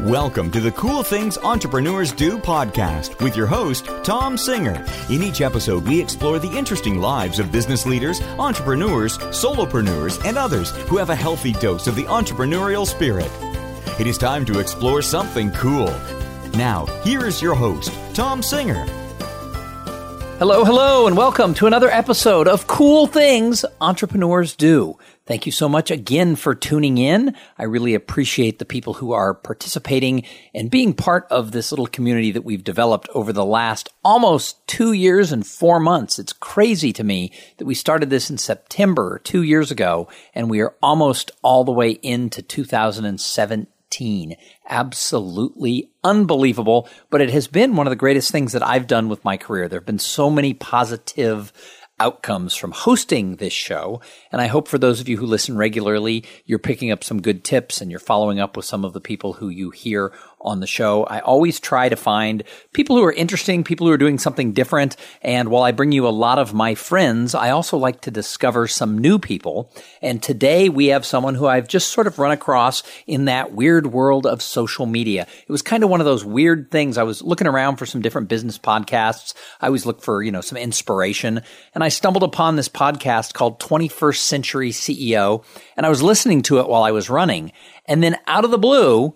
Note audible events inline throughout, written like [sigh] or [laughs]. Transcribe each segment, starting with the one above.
Welcome to the Cool Things Entrepreneurs Do podcast with your host, Tom Singer. In each episode, we explore the interesting lives of business leaders, entrepreneurs, solopreneurs, and others who have a healthy dose of the entrepreneurial spirit. It is time to explore something cool. Now, here is your host, Tom Singer. Hello, hello, and welcome to another episode of Cool Things Entrepreneurs Do. Thank you so much again for tuning in. I really appreciate the people who are participating and being part of this little community that we've developed over the last almost two years and four months. It's crazy to me that we started this in September two years ago and we are almost all the way into 2017. Absolutely unbelievable. But it has been one of the greatest things that I've done with my career. There have been so many positive outcomes from hosting this show. And I hope for those of you who listen regularly, you're picking up some good tips and you're following up with some of the people who you hear on the show. I always try to find people who are interesting, people who are doing something different. And while I bring you a lot of my friends, I also like to discover some new people. And today we have someone who I've just sort of run across in that weird world of social media. It was kind of one of those weird things. I was looking around for some different business podcasts. I always look for, you know, some inspiration. And I stumbled upon this podcast called 21st Century CEO. And I was listening to it while I was running. And then out of the blue,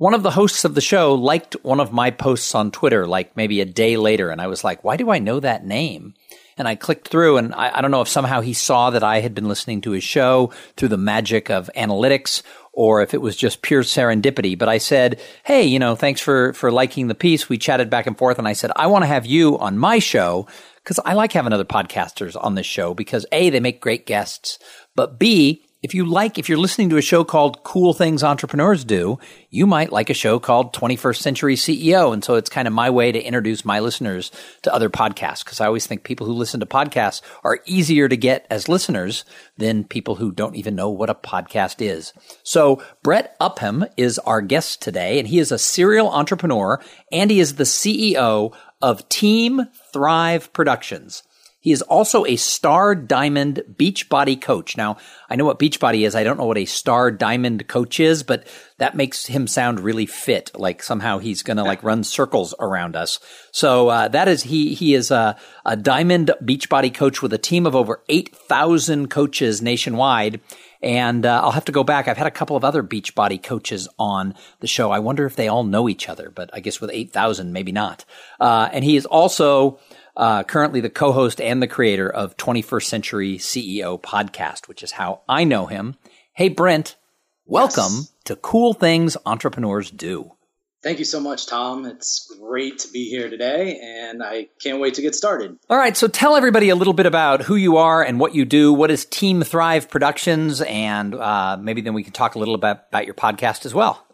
one of the hosts of the show liked one of my posts on Twitter, like maybe a day later, and I was like, why do I know that name? And I clicked through, and I, I, don't know if somehow he saw that I had been listening to his show through the magic of analytics, or if it was just pure serendipity. But I said, "Hey, you know, thanks for for liking the piece." We chatted back and forth, and I said, "I want to have you on my show because I like having other podcasters on this show because a they make great guests, but b if you like, if you're listening to a show called Cool Things Entrepreneurs Do, you might like a show called 21st Century CEO. And so it's kind of my way to introduce my listeners to other podcasts because I always think people who listen to podcasts are easier to get as listeners than people who don't even know what a podcast is. So Brett Upham is our guest today and he is a serial entrepreneur and he is the CEO of Team Thrive Productions. He is also a star diamond Beachbody coach. Now, I know what Beachbody is. I don't know what a star diamond coach is, but that makes him sound really fit. Like somehow he's going to like run circles around us. So, uh, that is, he, he is a, a diamond Beachbody coach with a team of over 8,000 coaches nationwide. And uh, I'll have to go back. I've had a couple of other Beachbody coaches on the show. I wonder if they all know each other, but I guess with 8,000, maybe not. Uh, and he is also uh, currently the co-host and the creator of 21st Century CEO podcast, which is how I know him. Hey, Brent, welcome yes. to Cool Things Entrepreneurs Do. Thank you so much, Tom. It's great to be here today, and I can't wait to get started. All right, so tell everybody a little bit about who you are and what you do. What is Team Thrive Productions? And uh, maybe then we can talk a little bit about your podcast as well.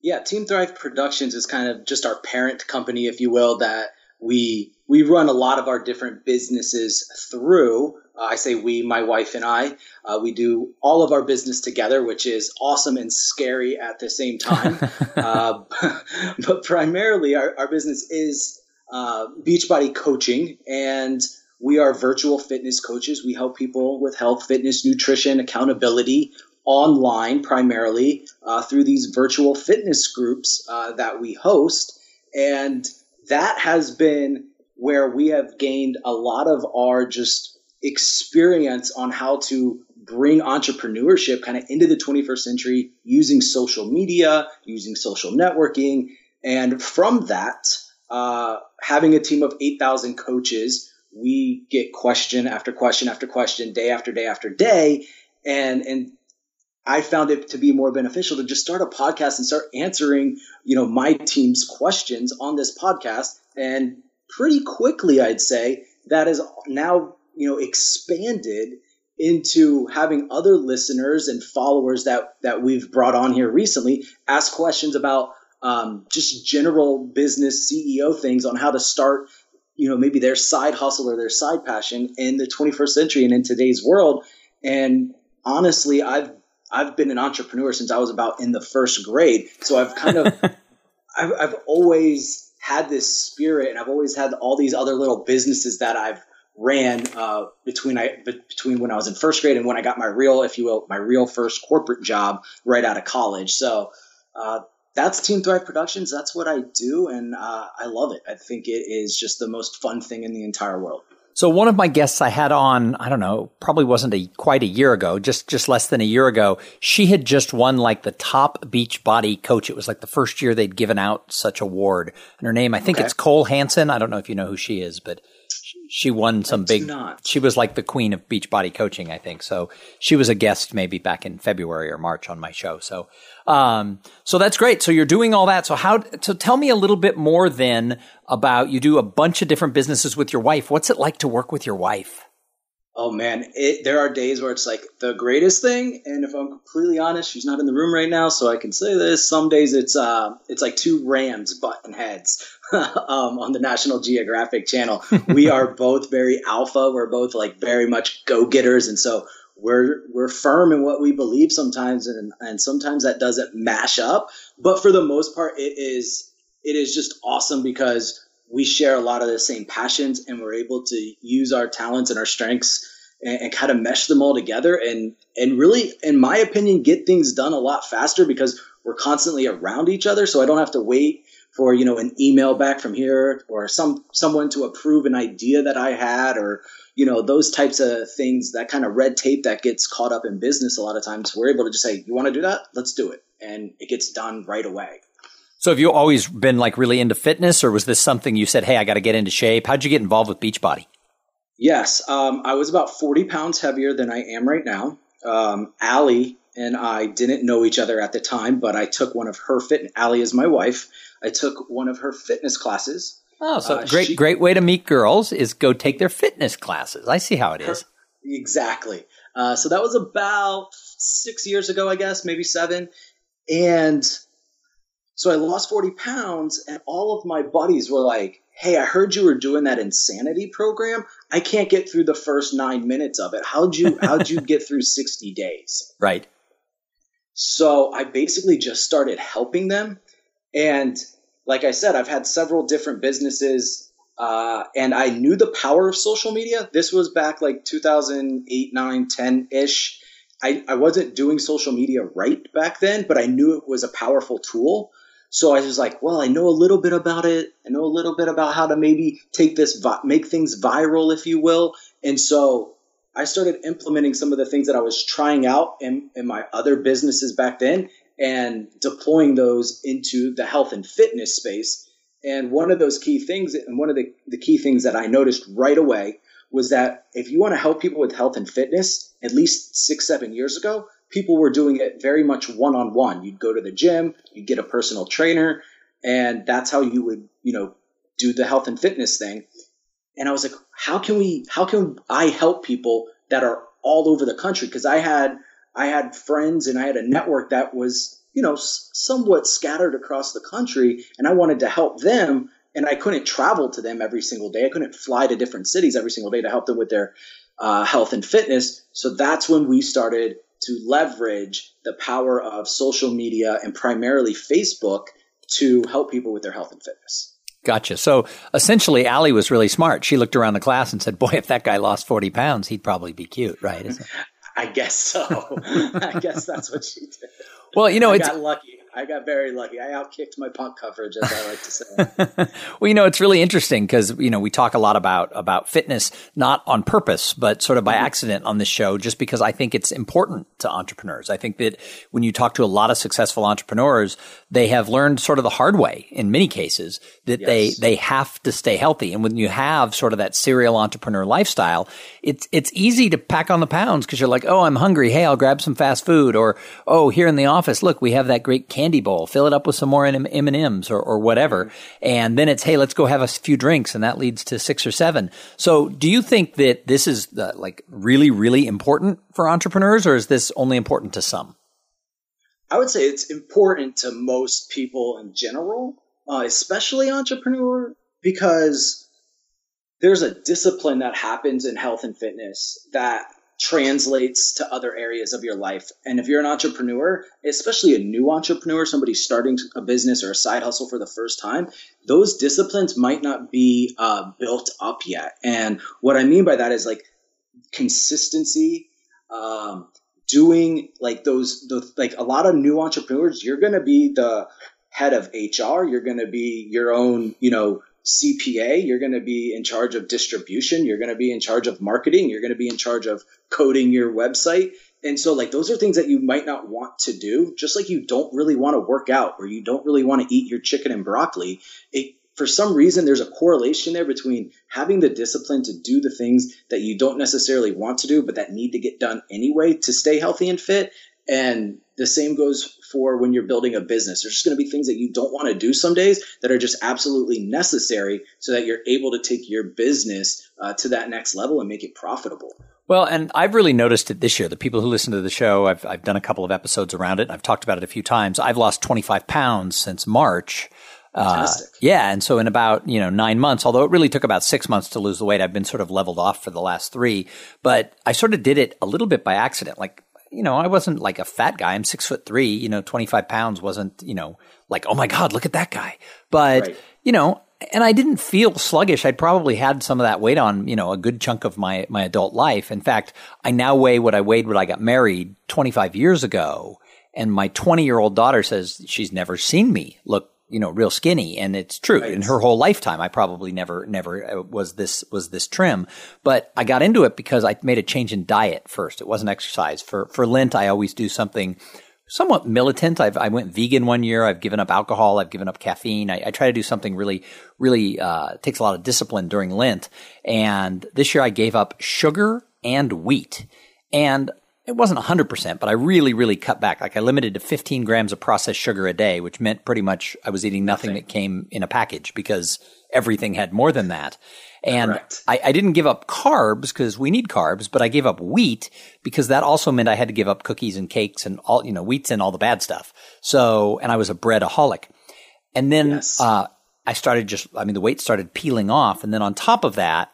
Yeah, Team Thrive Productions is kind of just our parent company, if you will, that we we run a lot of our different businesses through. Uh, I say we, my wife and I. Uh, we do all of our business together, which is awesome and scary at the same time. [laughs] uh, [laughs] but primarily, our, our business is uh, Beachbody coaching, and we are virtual fitness coaches. We help people with health, fitness, nutrition, accountability online, primarily uh, through these virtual fitness groups uh, that we host. And that has been where we have gained a lot of our just experience on how to bring entrepreneurship kind of into the 21st century using social media, using social networking. And from that, uh, having a team of 8,000 coaches, we get question after question after question, day after day after day. And, and I found it to be more beneficial to just start a podcast and start answering, you know, my team's questions on this podcast. And pretty quickly, I'd say that is now, you know, expanded into having other listeners and followers that, that we've brought on here recently ask questions about um, just general business CEO things on how to start, you know, maybe their side hustle or their side passion in the 21st century and in today's world. And honestly, I've I've been an entrepreneur since I was about in the first grade. So I've kind of, [laughs] I've, I've always had this spirit and I've always had all these other little businesses that I've ran uh, between I between when I was in first grade and when I got my real, if you will, my real first corporate job right out of college. So uh, that's Team Thrive Productions. That's what I do, and uh, I love it. I think it is just the most fun thing in the entire world. So one of my guests I had on, I don't know, probably wasn't a quite a year ago, just just less than a year ago. She had just won like the top beach body coach. It was like the first year they'd given out such award. And her name, I think okay. it's Cole Hanson. I don't know if you know who she is, but she won some big. Not. She was like the queen of beach body coaching, I think. So she was a guest maybe back in February or March on my show. So um, so that's great. So you're doing all that. So how, so tell me a little bit more then about you do a bunch of different businesses with your wife. What's it like to work with your wife? Oh man, it, there are days where it's like the greatest thing, and if I'm completely honest, she's not in the room right now, so I can say this. Some days it's uh, it's like two rams button heads [laughs] um, on the National Geographic Channel. we [laughs] are both very alpha. We're both like very much go getters, and so we're we're firm in what we believe sometimes and and sometimes that doesn't mash up but for the most part it is it is just awesome because we share a lot of the same passions and we're able to use our talents and our strengths and, and kind of mesh them all together and and really in my opinion get things done a lot faster because we're constantly around each other so i don't have to wait for you know an email back from here or some someone to approve an idea that i had or you know those types of things that kind of red tape that gets caught up in business a lot of times we're able to just say you want to do that let's do it and it gets done right away so have you always been like really into fitness or was this something you said hey i got to get into shape how'd you get involved with beachbody yes um, i was about 40 pounds heavier than i am right now um, Allie and I didn't know each other at the time, but I took one of her fit. Allie is my wife. I took one of her fitness classes Oh, so uh, great, she, great way to meet girls is go take their fitness classes. I see how it is. Exactly. Uh, so that was about six years ago, I guess, maybe seven. And so I lost 40 pounds, and all of my buddies were like, Hey, I heard you were doing that insanity program. I can't get through the first nine minutes of it. How'd you how'd you get through 60 days? Right. So I basically just started helping them. And like I said, I've had several different businesses, uh, and I knew the power of social media. This was back like 2008, 9, 10 ish. I, I wasn't doing social media right back then, but I knew it was a powerful tool. So I was like, well, I know a little bit about it. I know a little bit about how to maybe take this, vi- make things viral, if you will. And so I started implementing some of the things that I was trying out in, in my other businesses back then and deploying those into the health and fitness space. And one of those key things, and one of the, the key things that I noticed right away was that if you want to help people with health and fitness, at least six, seven years ago, people were doing it very much one on one. You'd go to the gym, you'd get a personal trainer, and that's how you would, you know, do the health and fitness thing. And I was like, how can we, how can I help people that are all over the country? Because I had I had friends and I had a network that was, you know, somewhat scattered across the country, and I wanted to help them. And I couldn't travel to them every single day. I couldn't fly to different cities every single day to help them with their uh, health and fitness. So that's when we started to leverage the power of social media and primarily Facebook to help people with their health and fitness. Gotcha. So essentially, Allie was really smart. She looked around the class and said, "Boy, if that guy lost forty pounds, he'd probably be cute, right?" [laughs] I guess so. [laughs] I guess that's what she did. Well, you know, I it's got lucky. I got very lucky. I outkicked my punt coverage, as I like to say. [laughs] well, you know, it's really interesting because you know we talk a lot about about fitness, not on purpose, but sort of by mm-hmm. accident on this show, just because I think it's important to entrepreneurs. I think that when you talk to a lot of successful entrepreneurs, they have learned sort of the hard way in many cases that yes. they they have to stay healthy. And when you have sort of that serial entrepreneur lifestyle, it's it's easy to pack on the pounds because you're like, oh, I'm hungry. Hey, I'll grab some fast food, or oh, here in the office, look, we have that great candy bowl. Fill it up with some more M and M's or, or whatever, and then it's hey, let's go have a few drinks, and that leads to six or seven. So, do you think that this is the, like really, really important for entrepreneurs, or is this only important to some? I would say it's important to most people in general, uh, especially entrepreneur, because there's a discipline that happens in health and fitness that translates to other areas of your life. And if you're an entrepreneur, especially a new entrepreneur, somebody starting a business or a side hustle for the first time, those disciplines might not be uh, built up yet. And what I mean by that is like consistency, um, doing like those, the, like a lot of new entrepreneurs, you're going to be the head of HR. You're going to be your own, you know, CPA. You're going to be in charge of distribution. You're going to be in charge of marketing. You're going to be in charge of coding your website. And so, like, those are things that you might not want to do, just like you don't really want to work out or you don't really want to eat your chicken and broccoli. It, for some reason, there's a correlation there between having the discipline to do the things that you don't necessarily want to do, but that need to get done anyway to stay healthy and fit. And the same goes for when you're building a business. There's just going to be things that you don't want to do some days that are just absolutely necessary so that you're able to take your business uh, to that next level and make it profitable. Well, and I've really noticed it this year. The people who listen to the show, I've, I've done a couple of episodes around it. I've talked about it a few times. I've lost 25 pounds since March. Uh, yeah, and so in about you know nine months, although it really took about six months to lose the weight, I've been sort of leveled off for the last three. But I sort of did it a little bit by accident. Like you know, I wasn't like a fat guy. I'm six foot three. You know, 25 pounds wasn't you know like oh my god, look at that guy. But Right. you know, and I didn't feel sluggish. I'd probably had some of that weight on, you know, a good chunk of my, my adult life. In fact, I now weigh what I weighed when I got married 25 years ago. And my 20 year old daughter says she's never seen me look, you know, real skinny. And it's true. In her whole lifetime, I probably never, never uh, was this, was this trim. But I got into it because I made a change in diet first. It wasn't exercise. For, for Lent, I always do something somewhat militant. I've, I went vegan one year. I've given up alcohol. I've given up caffeine. I, I try to do something really, really uh, takes a lot of discipline during Lent. And this year I gave up sugar and wheat. And it wasn't 100%, but I really, really cut back. Like I limited to 15 grams of processed sugar a day, which meant pretty much I was eating nothing that came in a package because everything had more than that. And I, I didn't give up carbs because we need carbs, but I gave up wheat because that also meant I had to give up cookies and cakes and all, you know, wheats and all the bad stuff. So, and I was a breadaholic. And then, Yes. uh, I started just, I mean, the weight started peeling off. And then on top of that,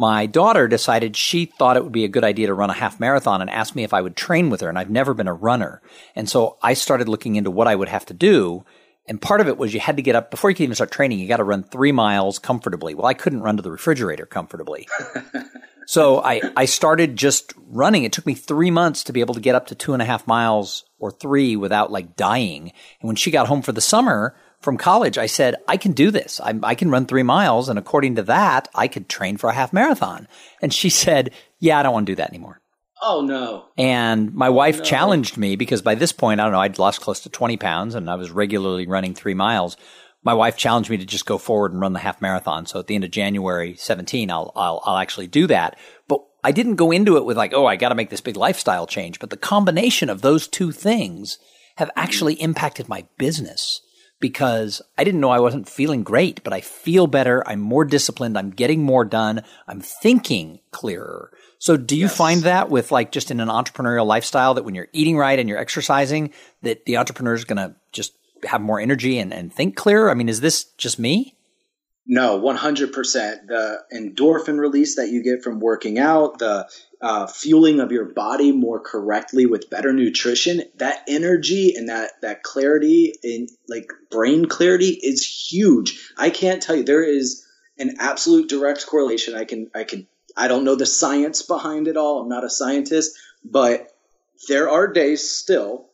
my daughter decided she thought it would be a good idea to run a half marathon and asked me if I would train with her. And I've never been a runner. And so I started looking into what I would have to do. And part of it was you had to get up before you could even start training. You got to run three miles comfortably. Well, I couldn't run to the refrigerator comfortably. [laughs] So I, I started just running. It took me three months to be able to get up to two and a half miles or three without like dying. And when she got home for the summer from college, I said, I can do this. I, I can run three miles. And according to that, I could train for a half marathon. And she said, yeah, I don't want to do that anymore. Oh no. And my oh, wife challenged me because by this point, I don't know, I'd lost close to 20 pounds and I was regularly running three miles. My wife challenged me to just go forward and run the half marathon. So at the end of January 17, I'll, I'll, I'll actually do that. But I didn't go into it with like, oh, I got to make this big lifestyle change. But the combination of those two things have actually impacted my business because I didn't know I wasn't feeling great, but I feel better. I'm more disciplined. I'm getting more done. I'm thinking clearer. So do you find that with like just in an entrepreneurial lifestyle that when you're eating right and you're exercising, that the entrepreneur is going to just have more energy and, and think clearer? I mean, is this just me? No, 100%. The endorphin release that you get from working out, the uh, fueling of your body more correctly with better nutrition, that energy and that, that clarity in like brain clarity is huge. I can't tell you, there is an absolute direct correlation. I can, I can, I don't know the science behind it all. I'm not a scientist, but there are days still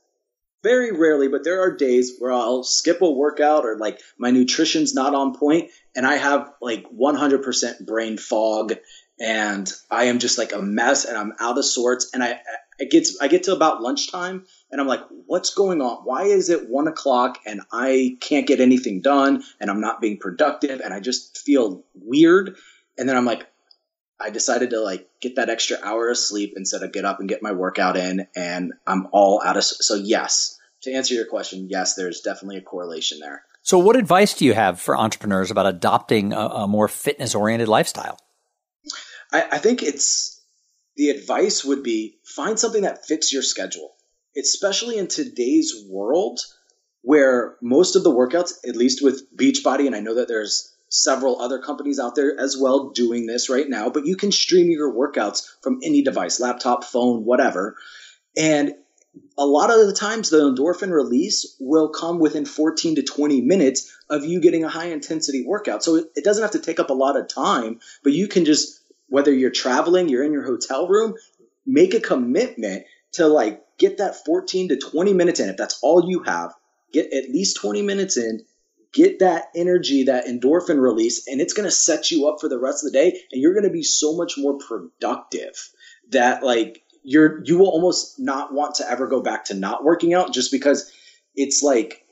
very rarely, but there are days where I'll skip a workout or like my nutrition's not on point and I have like 100% brain fog and I am just like a mess and I'm out of sorts and I it gets I get to about lunchtime and I'm like, what's going on? Why is it one o'clock and I can't get anything done and I'm not being productive and I just feel weird and then I'm like, I decided to like get that extra hour of sleep instead of get up and get my workout in and I'm all out of so yes to answer your question yes there's definitely a correlation there So what advice do you have for entrepreneurs about adopting a, a more fitness oriented lifestyle? I, I think it's the advice would be find something that fits your schedule especially in today's world where most of the workouts at least with beachbody and i know that there's several other companies out there as well doing this right now but you can stream your workouts from any device laptop phone whatever and a lot of the times the endorphin release will come within 14 to 20 minutes of you getting a high intensity workout. So it, doesn't have to take up a lot of time, but you can just, whether you're traveling, you're in your hotel room, make a commitment to like get that 14 to 20 minutes in. If that's all you have, get at least 20 minutes in, get that energy, that endorphin release, and it's going to set you up for the rest of the day. And you're going to be so much more productive that like you're, you will almost not want to ever go back to not working out just because it's like,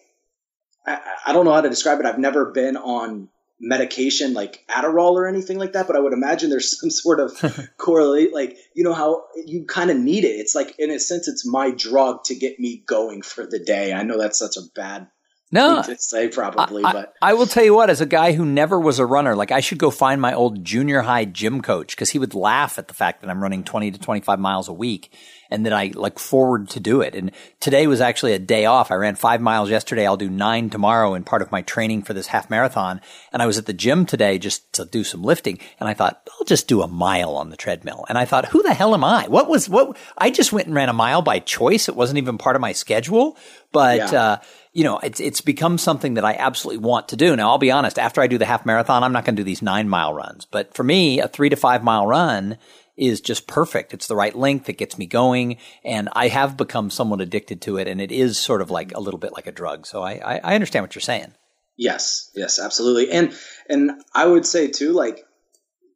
I, I don't know how to describe it. I've never been on medication like Adderall or anything like that, but I would imagine there's [laughs] some sort of [laughs] correlate, like, you know, how you kind of need it. It's like, in a sense, it's my drug to get me going for the day. I know that's such a bad no, to say probably, I, but I, I, will tell you what, as a guy who never was a runner, like I should go find my old junior high gym coach because he would laugh at the fact that I'm running 20 to 25 miles a week and that I like forward to do it. And today was actually a day off. I ran five miles yesterday. I'll do nine tomorrow in part of my training for this half marathon. And I was at the gym today just to do some lifting. And I thought, I'll just do a mile on the treadmill. And I thought, who the hell am I? What was, what, I just went and ran a mile by choice. It wasn't even part of my schedule, but, yeah. uh, you know, it's it's become something that I absolutely want to do. Now, I'll be honest. After I do the half marathon, I'm not going to do these nine mile runs. But for me, a three to five mile run is just perfect. It's the right length. It gets me going, and I have become somewhat addicted to it. And it is sort of like a little bit like a drug. So I I, I understand what you're saying. Yes, yes, absolutely. And and I would say too, like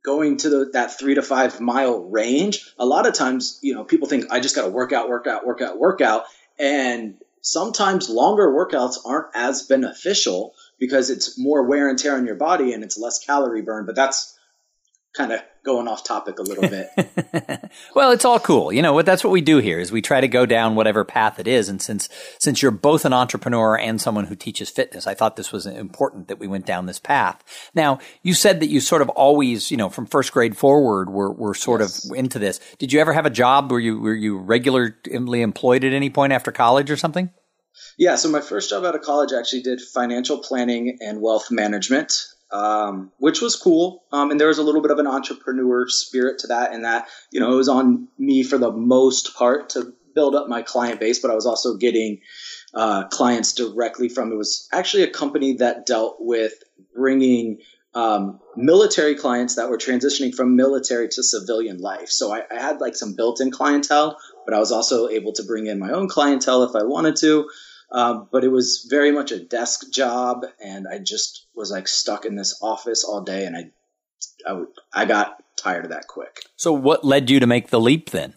going to the, that three to five mile range, a lot of times, you know, people think I just got to work out, work out, work out, work out. And sometimes longer workouts aren't as beneficial because it's more wear and tear on your body and it's less calorie burn. But that's kind of going off topic a little bit. [laughs] well, it's all cool. You know what? That's what we do here is we try to go down whatever path it is. And since, since you're both an entrepreneur and someone who teaches fitness, I thought this was important that we went down this path. Now, you said that you sort of always, you know, from first grade forward were, were sort yes. of into this. Did you ever have a job where you, were you regularly employed at any point after college or something? Yeah, so my first job out of college actually did financial planning and wealth management, um, which was cool. Um, and there was a little bit of an entrepreneur spirit to that, and that you know it was on me for the most part to build up my client base, but I was also getting uh, clients directly from. It was actually a company that dealt with bringing um, military clients that were transitioning from military to civilian life. So I, I, had like some built-in clientele, but I was also able to bring in my own clientele if I wanted to. Um, but it was very much a desk job, and I just was like stuck in this office all day, and I, I, w- I got tired of that quick. So, what led you to make the leap then?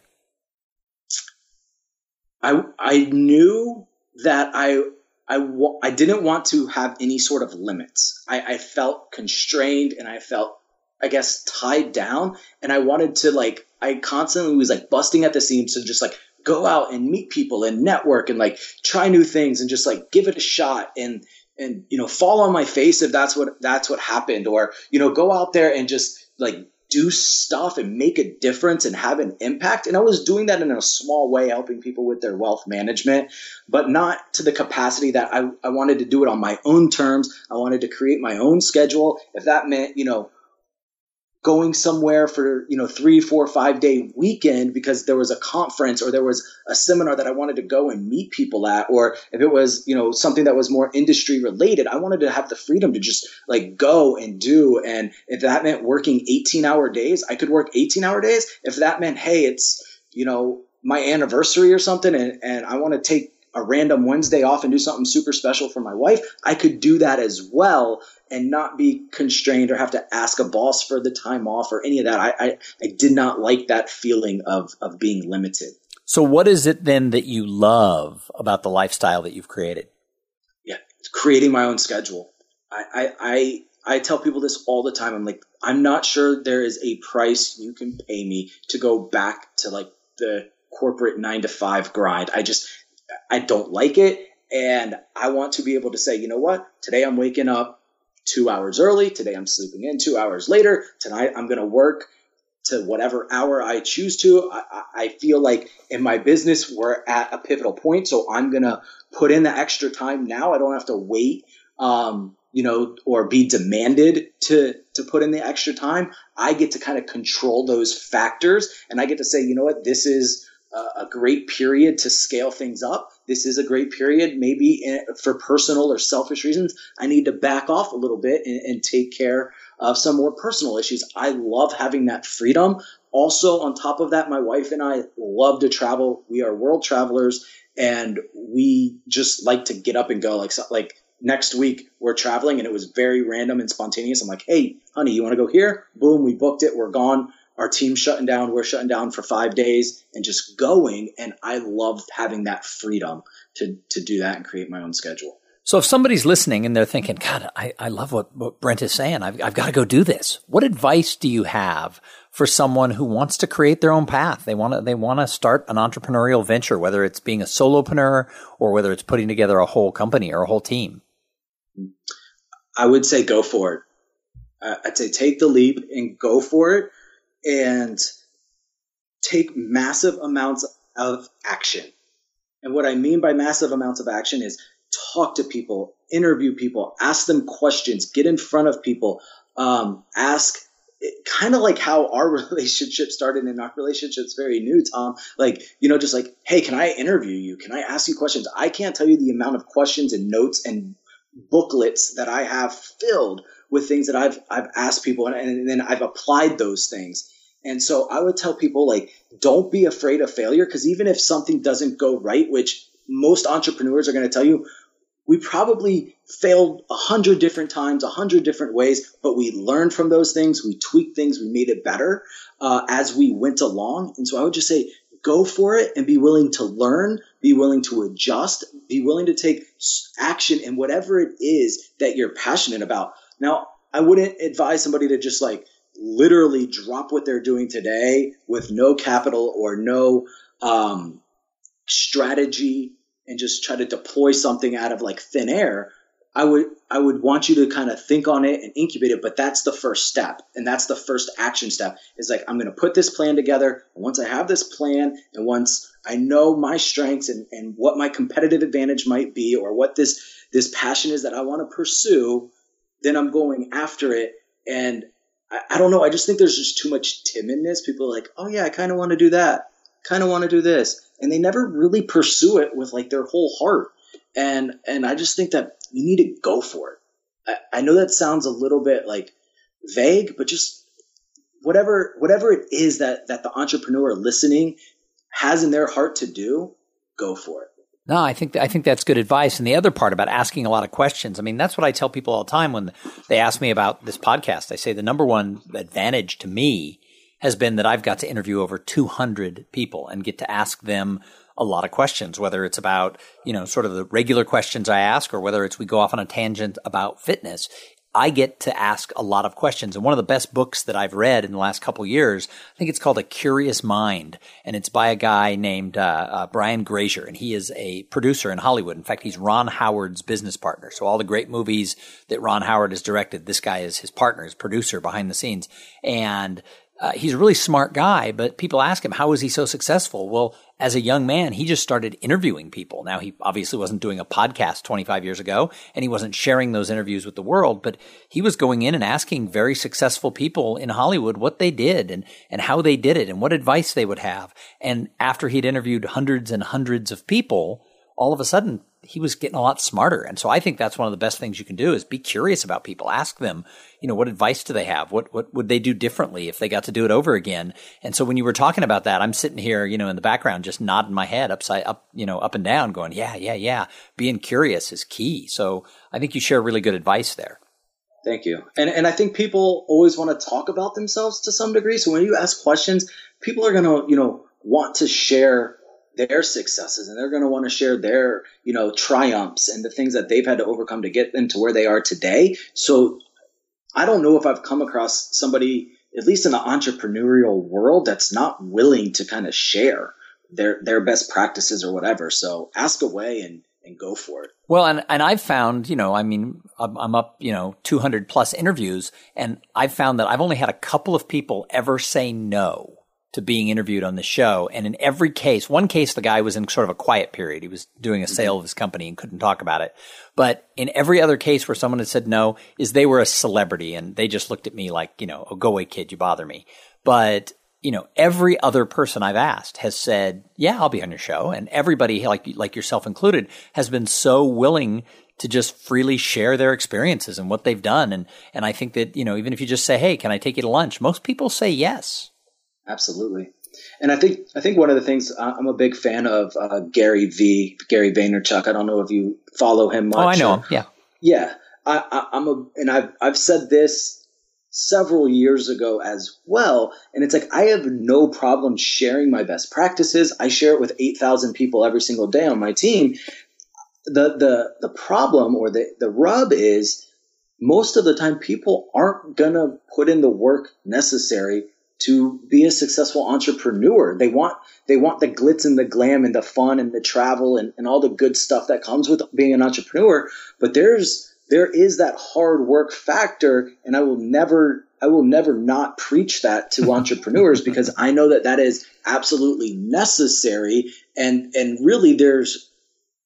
I I knew that I I, w- I didn't want to have any sort of limits. I, I felt constrained and I felt, I guess, tied down. And I wanted to like, I constantly was like busting at the seams to just like go out and meet people and network and like try new things and just like give it a shot and and you know fall on my face if that's what that's what happened or you know go out there and just like do stuff and make a difference and have an impact. And i was doing that in a small way helping people with their wealth management but not to the capacity that i, I wanted to do it on my own terms. I wanted to create my own schedule. If that meant you know going somewhere for you know three four five day weekend because there was a conference or there was a seminar that i wanted to go and meet people at or if it was you know something that was more industry related i wanted to have the freedom to just like go and do. And if that meant working 18 hour days i could work 18 hour days. If that meant hey it's you know my anniversary or something and, and i want to take a random Wednesday off and do something super special for my wife, I could do that as well and not be constrained or have to ask a boss for the time off or any of that. I, I, I did not like that feeling of, of being limited. So what is it then that you love about the lifestyle that you've created? Yeah, creating my own schedule. I, I, I, I tell people this all the time. I'm like, I'm not sure there is a price you can pay me to go back to like the corporate nine to five grind. I just, I don't like it. And I want to be able to say, you know what? Today I'm waking up two hours early. Today I'm sleeping in two hours later. Tonight I'm going to work to whatever hour I choose to. I, I, feel like in my business, we're at a pivotal point. So I'm going to put in the extra time now. I don't have to wait, um, you know, or be demanded to, to put in the extra time. I get to kind of control those factors and I get to say, you know what, this is a great period to scale things up. This is a great period, maybe eh, for personal or selfish reasons. I need to back off a little bit and, and take care of some more personal issues. I love having that freedom. Also, on top of that, my wife and I love to travel. We are world travelers, and we just like to get up and go. Like like next week we're traveling, and it was very random and spontaneous. I'm like, hey, honey, you want to go here? Boom, we booked it. We're gone. Our team's shutting down. We're shutting down for five days and just going. And I love having that freedom to to do that and create my own schedule. So if somebody's listening and they're thinking, God, I, I love what, what Brent is saying. I've, I've got to go do this. What advice do you have for someone who wants to create their own path? They want to, they want to start an entrepreneurial venture, whether it's being a solopreneur or whether it's putting together a whole company or a whole team. I would say go for it. Uh, I'd say take the leap and go for it and take massive amounts of action. And what I mean by massive amounts of action is talk to people, interview people, ask them questions, get in front of people, um, ask kind of like how our [laughs] relationship started and our relationship's very new tom. Like you know just like hey can i interview you? Can i ask you questions? I can't tell you the amount of questions and notes and booklets that i have filled with things that i've i've asked people and, and then i've applied those things and so i would tell people like don't be afraid of failure because even if something doesn't go right which most entrepreneurs are going to tell you we probably failed a hundred different times, a hundred different ways, but we learned from those things. We tweaked things. We made it better uh, as we went along. And so I would just say, go for it and be willing to learn, be willing to adjust, be willing to take action in whatever it is that you're passionate about. Now, I wouldn't advise somebody to just like literally drop what they're doing today with no capital or no um, strategy and just try to deploy something out of like thin air, I would I would want you to kind of think on it and incubate it, but that's the first step. And that's the first action step. Is like I'm gonna put this plan together. And once I have this plan and once I know my strengths and, and what my competitive advantage might be or what this this passion is that I want to pursue, then I'm going after it. And I, I don't know, I just think there's just too much timidness. People are like, oh yeah, I kind of want to do that. Kind of want to do this and they never really pursue it with like their whole heart. And and I just think that you need to go for it. I, I know that sounds a little bit like vague, but just whatever whatever it is that that the entrepreneur listening has in their heart to do, go for it. No, I think I think that's good advice. And the other part about asking a lot of questions, I mean, that's what I tell people all the time when they ask me about this podcast. I say the number one advantage to me has been that I've got to interview over 200 people and get to ask them a lot of questions, whether it's about, you know, sort of the regular questions I ask or whether it's we go off on a tangent about fitness. I get to ask a lot of questions. And one of the best books that I've read in the last couple years, I think it's called A Curious Mind. And it's by a guy named uh, uh, Brian Grazer. And he is a producer in Hollywood. In fact, he's Ron Howard's business partner. So all the great movies that Ron Howard has directed, this guy is his partner, his producer behind the scenes. And uh, he's a really smart guy, but people ask him, how was he so successful? Well, as a young man, he just started interviewing people. Now, he obviously wasn't doing a podcast 25 years ago, and he wasn't sharing those interviews with the world, but he was going in and asking very successful people in Hollywood what they did and, and how they did it and what advice they would have. And after he'd interviewed hundreds and hundreds of people, all of a sudden he was getting a lot smarter. And so I think that's one of the best things you can do is be curious about people. Ask them, you know, what advice do they have? What, what would they do differently if they got to do it over again? And so when you were talking about that, I'm sitting here, you know, in the background, just nodding my head upside up, you know, up and down going, yeah, yeah, yeah. Being curious is key. So I think you share really good advice there. Thank you. And and I think people always want to talk about themselves to some degree. So when you ask questions, people are going to, you know, want to share their successes and they're going to want to share their you know triumphs and the things that they've had to overcome to get them to where they are today. So i don't know if i've come across somebody at least in the entrepreneurial world that's not willing to kind of share their their best practices or whatever. So ask away and and go for it. Well, and, and I've found, you know, I mean, I'm, I'm up, you know, 200 plus interviews, and I've found that I've only had a couple of people ever say no to being interviewed on the show. And in every case, one case, the guy was in sort of a quiet period. He was doing a mm-hmm. sale of his company and couldn't talk about it. But in every other case where someone had said no, is they were a celebrity and they just looked at me like, you know, oh, go away, kid, you bother me. But you know, every other person I've asked has said, "Yeah, I'll be on your show," and everybody, like like yourself included, has been so willing to just freely share their experiences and what they've done. And and I think that you know, even if you just say, "Hey, can I take you to lunch?" Most people say yes. Absolutely. And I think I think one of the things I'm a big fan of uh, Gary V. Gary Vaynerchuk. I don't know if you follow him much. Oh, I know him. Yeah, yeah. I, I, I'm a and I've I've said this several years ago as well. And it's like I have no problem sharing my best practices. I share it with 8,000 people every single day on my team. The the the problem or the the rub is most of the time people aren't going to put in the work necessary to be a successful entrepreneur. They want they want the glitz and the glam and the fun and the travel and, and all the good stuff that comes with being an entrepreneur. But there's there is that hard work factor and i will never i will never not preach that to [laughs] entrepreneurs because i know that that is absolutely necessary and and really there's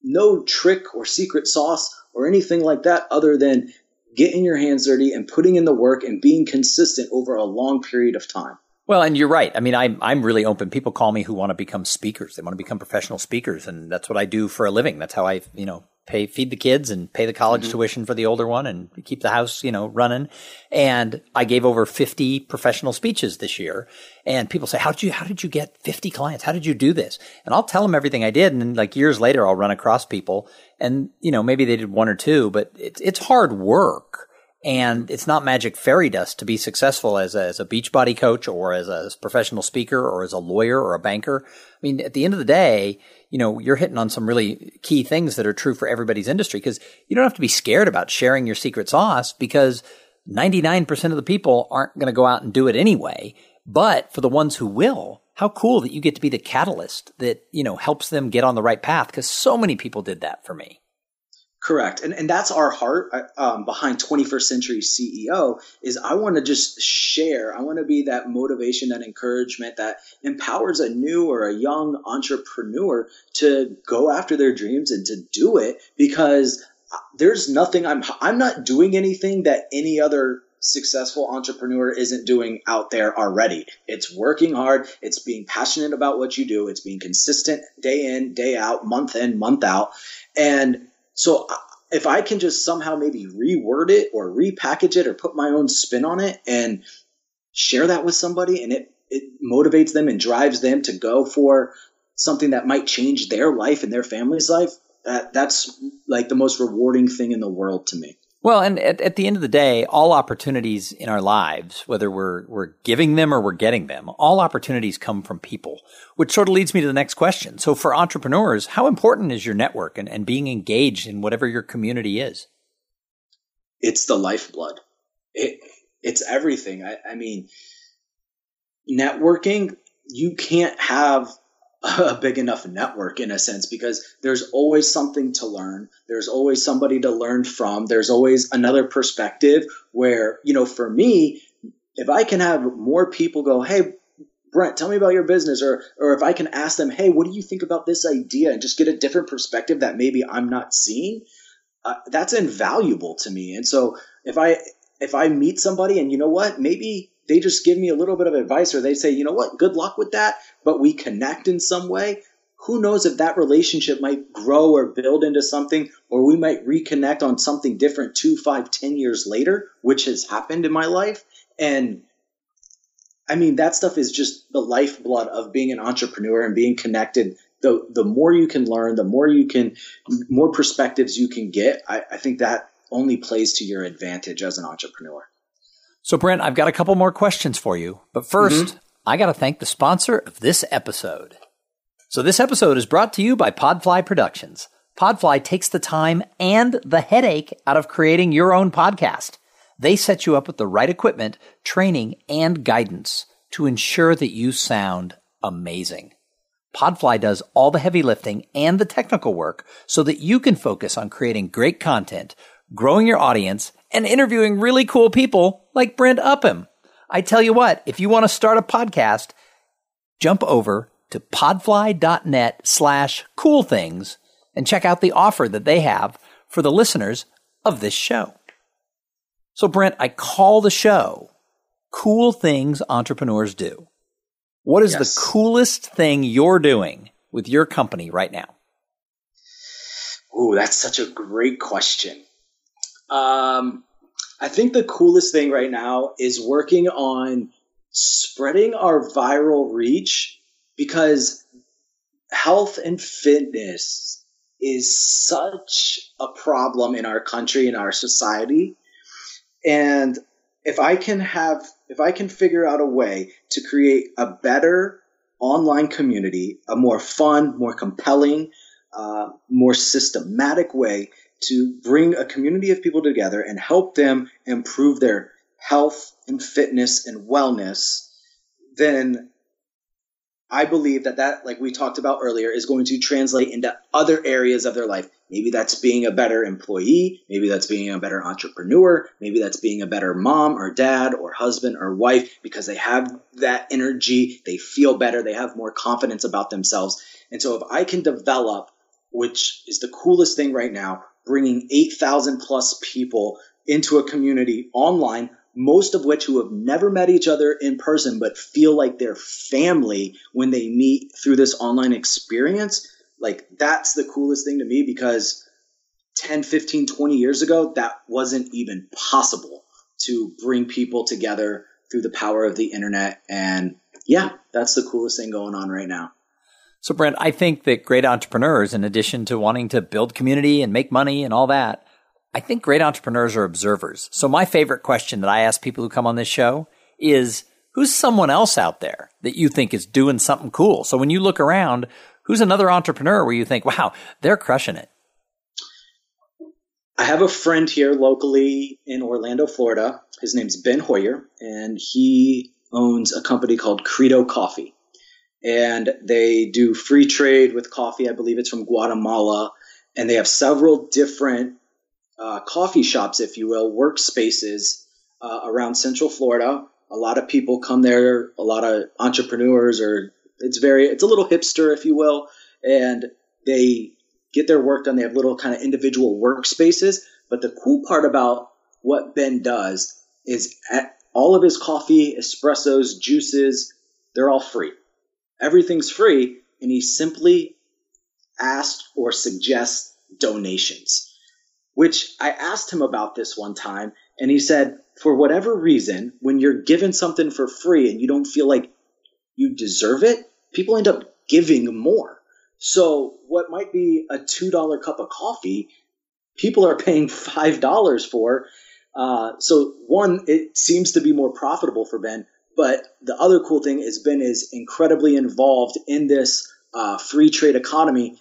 no trick or secret sauce or anything like that other than getting your hands dirty and putting in the work and being consistent over a long period of time well, and you're right. I mean, I'm I'm really open. People call me who want to become speakers. They want to become professional speakers, and that's what I do for a living. That's how I, you know, pay feed the kids and pay the college mm-hmm. tuition for the older one and keep the house you know running and i gave over 50 professional speeches this year and people say how did you how did you get 50 clients how did you do this and i'll tell them everything i did and then like years later i'll run across people and you know maybe they did one or two but it's it's hard work and it's not magic fairy dust to be successful as a, as a Beachbody coach or as a professional speaker or as a lawyer or a banker. I mean, at the end of the day, you know, you're hitting on some really key things that are true for everybody's industry because you don't have to be scared about sharing your secret sauce because 99% of the people aren't going to go out and do it anyway. But for the ones who will, how cool that you get to be the catalyst that, you know, helps them get on the right path because so many people did that for me. Correct, and and that's our heart uh, um, behind 21st Century CEO is I want to just share. I want to be that motivation, that encouragement that empowers a new or a young entrepreneur to go after their dreams and to do it because uh, there's nothing I'm I'm not doing anything that any other successful entrepreneur isn't doing out there already. It's working hard. It's being passionate about what you do. It's being consistent day in, day out, month in, month out. And so if I can just somehow maybe reword it or repackage it or put my own spin on it and share that with somebody and it, it motivates them and drives them to go for something that might change their life and their family's life, that, that's like the most rewarding thing in the world to me. Well, and at, at, the end of the day, all opportunities in our lives, whether we're, we're giving them or we're getting them, all opportunities come from people, which sort of leads me to the next question. So for entrepreneurs, how important is your network and, and being engaged in whatever your community is? It's the lifeblood. It, it's everything. I, I mean, networking, you can't have a big enough network in a sense because there's always something to learn. There's always somebody to learn from. There's always another perspective where, you know, for me, if I can have more people go, Hey, Brent, tell me about your business, or or if I can ask them, hey, what do you think about this idea, and just get a different perspective that maybe I'm not seeing, uh, that's invaluable to me. And so if I if I meet somebody and you know what, maybe they just give me a little bit of advice or they say, you know what, good luck with that, but we connect in some way, who knows if that relationship might grow or build into something, or we might reconnect on something different two, five, ten years later, which has happened in my life. And I mean, that stuff is just the lifeblood of being an entrepreneur and being connected. The, the more you can learn, the more you can, more perspectives you can get. I, I think that only plays to your advantage as an entrepreneur. So, Brent, I've got a couple more questions for you. But 1st mm-hmm. I got to thank the sponsor of this episode. So, this episode is brought to you by Podfly Productions. Podfly takes the time and the headache out of creating your own podcast. They set you up with the right equipment, training, and guidance to ensure that you sound amazing. Podfly does all the heavy lifting and the technical work so that you can focus on creating great content, growing your audience, and interviewing really cool people like Brent Upham. I tell you what, if you want to start a podcast, jump over to podfly.net slash cool things and check out the offer that they have for the listeners of this show. So, Brent, I call the show Cool Things Entrepreneurs Do. What is yes. the coolest thing you're doing with your company right now? Oh, that's such a great question. Um, I think the coolest thing right now is working on spreading our viral reach because health and fitness is such a problem in our country in our society. And if i can have if i can figure out a way to create a better online community a more fun more compelling uh, more systematic way to bring a community of people together and help them improve their health and fitness and wellness then I believe that that, like we talked about earlier, is going to translate into other areas of their life. Maybe that's being a better employee. Maybe that's being a better entrepreneur. Maybe that's being a better mom or dad or husband or wife because they have that energy. They feel better. They have more confidence about themselves. And so if I can develop, which is the coolest thing right now, bringing 8,000 plus people into a community online most of which who have never met each other in person but feel like they're family when they meet through this online experience like that's the coolest thing to me because 10 15 20 years ago that wasn't even possible to bring people together through the power of the internet. And yeah that's the coolest thing going on right now so brent i think that great entrepreneurs in addition to wanting to build community and make money and all that I think great entrepreneurs are observers. So my favorite question that I ask people who come on this show is who's someone else out there that you think is doing something cool? So when you look around, who's another entrepreneur where you think, wow, they're crushing it? I have a friend here locally in Orlando, Florida. His name's Ben Hoyer, and he owns a company called Credo Coffee. And they do free trade with coffee. I believe it's from Guatemala. And they have several different uh, coffee shops, if you will, workspaces uh, around Central Florida. A lot of people come there. A lot of entrepreneurs, or it's very, it's a little hipster, if you will, and they get their work done. They have little kind of individual workspaces. But the cool part about what Ben does is all of his coffee, espressos, juices, they're all free. Everything's free, and he simply asks or suggests donations which I asked him about this one time, and he said, for whatever reason, when you're given something for free and you don't feel like you deserve it, people end up giving more. So, what might be a $2 cup of coffee, people are paying $5 for. Uh, so, one, it seems to be more profitable for Ben. But the other cool thing is, Ben is incredibly involved in this uh, free trade economy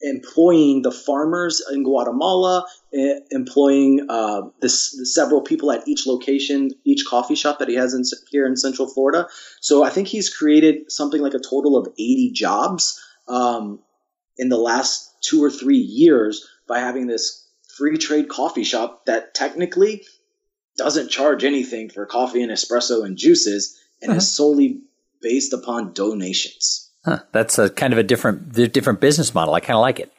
employing the farmers in Guatemala, eh, employing uh, this, several people at each location, each coffee shop that he has in, here in Central Florida. So I think he's created something like a total of 80 jobs um, in the last two or three years by having this free trade coffee shop that technically doesn't charge anything for coffee and espresso and juices and uh-huh. is solely based upon donations. Huh, that's a kind of a different different business model. I kind of like it.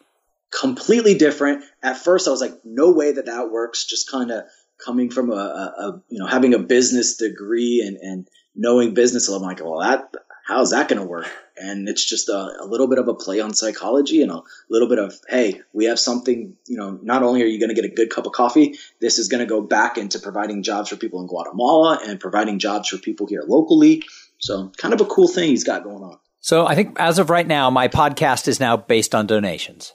Completely different. At first, I was like, "No way that that works." Just kind of coming from a, a, a, you know having a business degree and and knowing business. I'm like, "Well, that how's that going to work?" And it's just a, a, little bit of a play on psychology and a little bit of, "Hey, we have something." You know, not only are you going to get a good cup of coffee, this is going to go back into providing jobs for people in Guatemala and providing jobs for people here locally. So, kind of a cool thing he's got going on. So I think as of right now, my podcast is now based on donations.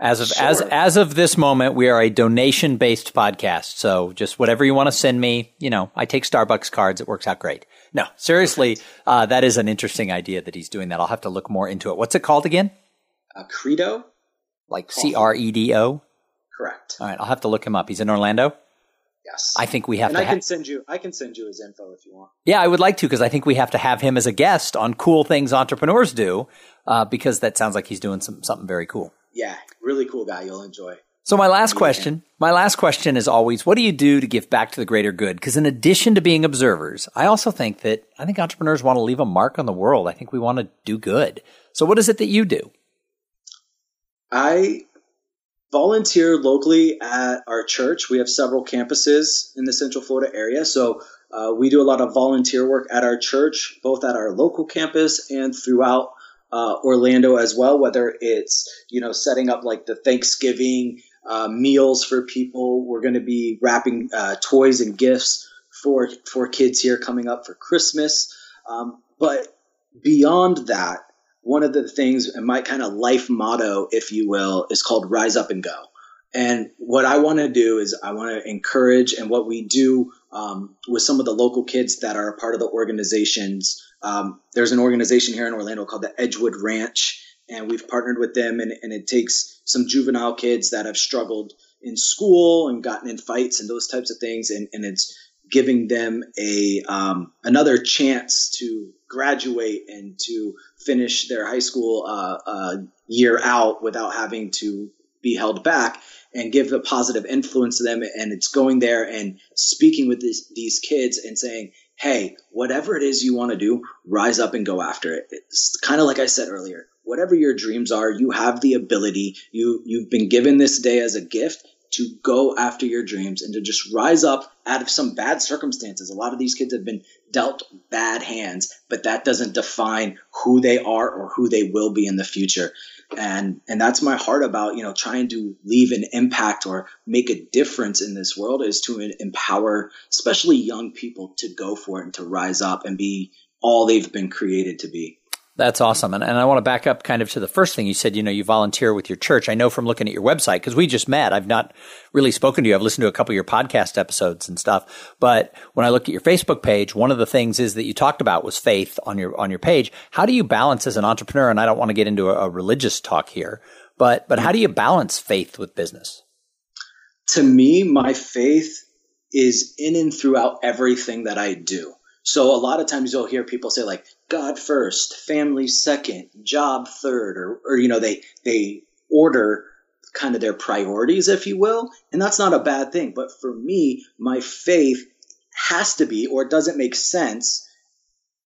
As of sure. as as of this moment, we are a donation based podcast. So just whatever you want to send me, you know, I take Starbucks cards. It works out great. No, seriously, uh, that is an interesting idea that he's doing that. I'll have to look more into it. What's it called again? A Credo, like C R E D O. Correct. All right, I'll have to look him up. He's in Orlando. Yes. I think we have and to. I can send you. I can send you his info if you want. Yeah, I would like to because I think we have to have him as a guest on cool things entrepreneurs do, uh, because that sounds like he's doing some something very cool. Yeah, really cool guy. You'll enjoy. So my last question, my last question is always, what do you do to give back to the greater good? Because in addition to being observers, I also think that I think entrepreneurs want to leave a mark on the world. I think we want to do good. So what is it that you do? I volunteer locally at our church. We have several campuses in the Central Florida area. So uh, we do a lot of volunteer work at our church, both at our local campus and throughout uh, Orlando as well, whether it's, you know, setting up like the Thanksgiving uh, meals for people. We're going to be wrapping uh, toys and gifts for, for kids here coming up for Christmas. Um, but beyond that, one of the things, and my kind of life motto, if you will, is called rise up and go. And what I want to do is I want to encourage, and what we do um, with some of the local kids that are a part of the organizations. Um, there's an organization here in Orlando called the Edgewood Ranch, and we've partnered with them, and, and it takes some juvenile kids that have struggled in school and gotten in fights and those types of things, and, and it's giving them a um, another chance to graduate and to finish their high school uh, uh, year out without having to be held back and give a positive influence to them. And it's going there and speaking with these kids and saying, hey, whatever it is you want to do, rise up and go after it. It's kind of like I said earlier. Whatever your dreams are, you have the ability. You you've been given this day as a gift to go after your dreams and to just rise up out of some bad circumstances. A lot of these kids have been dealt bad hands, but that doesn't define who they are or who they will be in the future. And and that's my heart about, you know, trying to leave an impact or make a difference in this world is to empower especially young people to go for it and to rise up and be all they've been created to be. That's awesome. And, and I want to back up kind of to the first thing you said, you know, you volunteer with your church. I know from looking at your website, because we just met, I've not really spoken to you. I've listened to a couple of your podcast episodes and stuff. But when I look at your Facebook page, one of the things is that you talked about was faith on your, on your page. How do you balance as an entrepreneur? And I don't want to get into a, a religious talk here, but, but how do you balance faith with business? To me, my faith is in and throughout everything that I do. So a lot of times you'll hear people say like God first, family second, job third, or or you know they they order kind of their priorities, if you will, and that's not a bad thing. But for me, my faith has to be, or it doesn't make sense.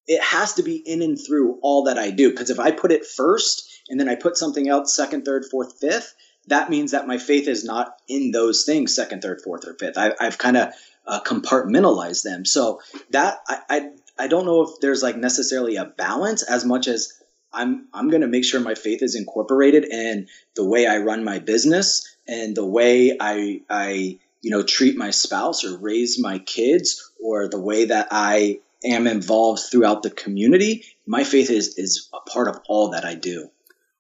It has to be in and through all that I do. Because if I put it first and then I put something else second, third, fourth, fifth, that means that my faith is not in those things second, third, fourth, or fifth. I, have kind of uh, compartmentalize them. So that I, I I don't know if there's like necessarily a balance as much as I'm I'm going to make sure my faith is incorporated in the way I run my business and the way I I you know treat my spouse or raise my kids or the way that I am involved throughout the community. My faith is is a part of all that I do.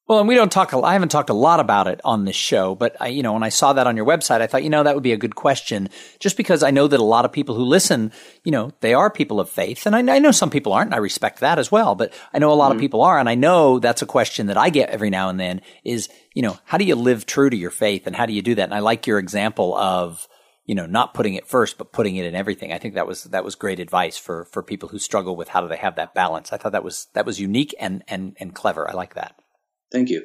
Well, and we don't talk, I haven't talked a lot about it on this show, but I, you know, when I saw that on your website, I thought, you know, that would be a good question just because I know that a lot of people who listen, you know, they are people of faith. And I, I know some people aren't, and I respect that as well, but I know a lot mm-hmm. of people are. And I know that's a question that I get every now and then is, you know, how do you live true to your faith and how do you do that? And I like your example of, you know, not putting it first, but putting it in everything. I think that was, that was great advice for, for people who struggle with how do they have that balance. I thought that was, that was unique and, and, and clever. I like that. Thank you.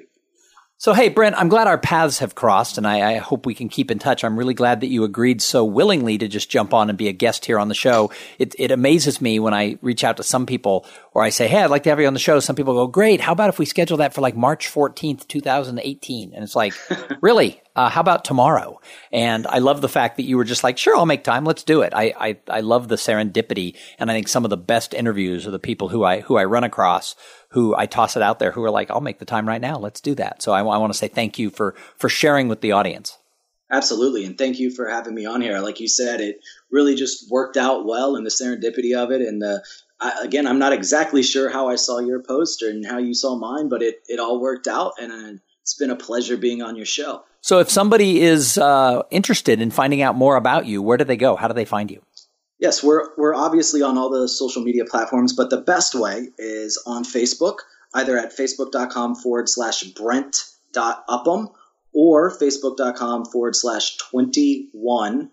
So, hey, Brent, I'm glad our paths have crossed, and I, I, hope we can keep in touch. I'm really glad that you agreed so willingly to just jump on and be a guest here on the show. It, it amazes me when I reach out to some people or I say, hey, I'd like to have you on the show. Some people go, great. How about if we schedule that for like March 14th, 2018? And it's like, [laughs] really? Uh, how about tomorrow? And I love the fact that you were just like, sure, I'll make time. Let's do it. I, I, I love the serendipity. And I think some of the best interviews are the people who I, who I run across who I toss it out there who are like, I'll make the time right now. Let's do that. So I, I want to say thank you for, for sharing with the audience. Absolutely. And thank you for having me on here. Like you said, it really just worked out well and the serendipity of it. And the, I, again, I'm not exactly sure how I saw your post and how you saw mine, but it, it all worked out. And uh, it's been a pleasure being on your show. So if somebody is uh, interested in finding out more about you, where do they go? How do they find you? Yes, we're we're obviously on all the social media platforms, but the best way is on Facebook, either at facebook.com forward slash brent.upham or facebook.com forward slash 21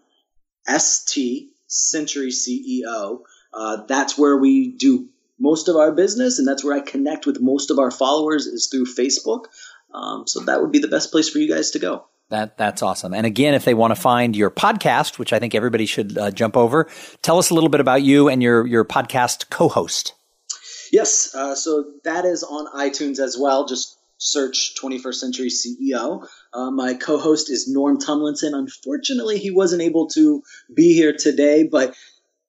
ST Century CEO. Uh, that's where we do most of our business, and that's where I connect with most of our followers is through Facebook. Um, so that would be the best place for you guys to go. That that's awesome. And again, if they want to find your podcast, which I think everybody should uh, jump over, tell us a little bit about you and your your podcast co-host. Yes, uh, so that is on iTunes as well. Just search 21st Century CEO. Uh, my co-host is Norm Tumlinson. Unfortunately, he wasn't able to be here today, but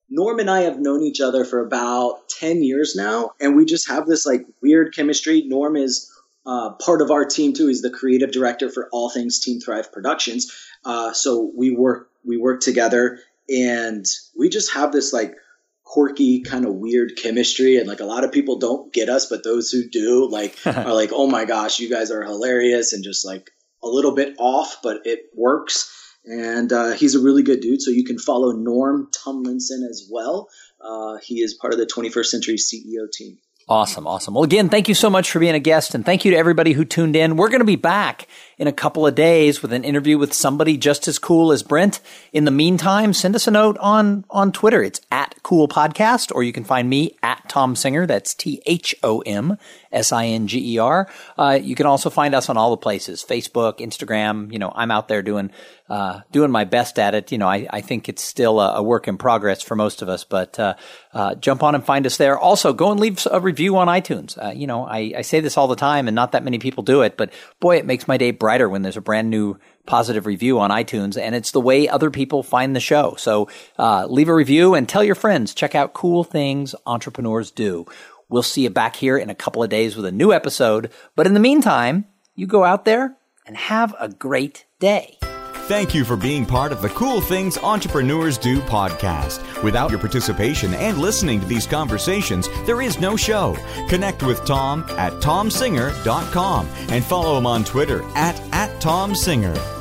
Norm and I have known each other for about 10 years now, and we just have this like weird chemistry. Norm is uh, part of our team too. He's the creative director for all things Team Thrive Productions. Uh, so we work we work together, and we just have this like quirky, kind of weird chemistry. And like a lot of people don't get us, but those who do like [laughs] are like, oh my gosh, you guys are hilarious and just like a little bit off, but it works. And uh, he's a really good dude. So you can follow Norm Tumlinson as well. Uh, he is part of the 21st Century CEO team. Awesome, awesome. Well, again, thank you so much for being a guest, and thank you to everybody who tuned in. We're going to be back in a couple of days with an interview with somebody just as cool as Brent. In the meantime, send us a note on on Twitter. It's at Cool Podcast, or you can find me at Thom Singer. That's T H O M S I N G E R. Uh, you can also find us on all the places: Facebook, Instagram. You know, I'm out there doing uh, doing my best at it. You know, I, I think it's still a, a, work in progress for most of us, but uh, uh, jump on and find us there. Also, go and leave a review on iTunes. Uh, you know, I, I, say this all the time, and not that many people do it, but boy, it makes my day brighter when there's a brand new positive review on iTunes, and it's the way other people find the show. So uh, leave a review and tell your friends. Check out cool things entrepreneurs do. We'll see you back here in a couple of days with a new episode. But in the meantime, you go out there and have a great day. Thank you for being part of the Cool Things Entrepreneurs Do podcast. Without your participation and listening to these conversations, there is no show. Connect with Thom at thomsinger.com and follow him on Twitter at, at thomsinger.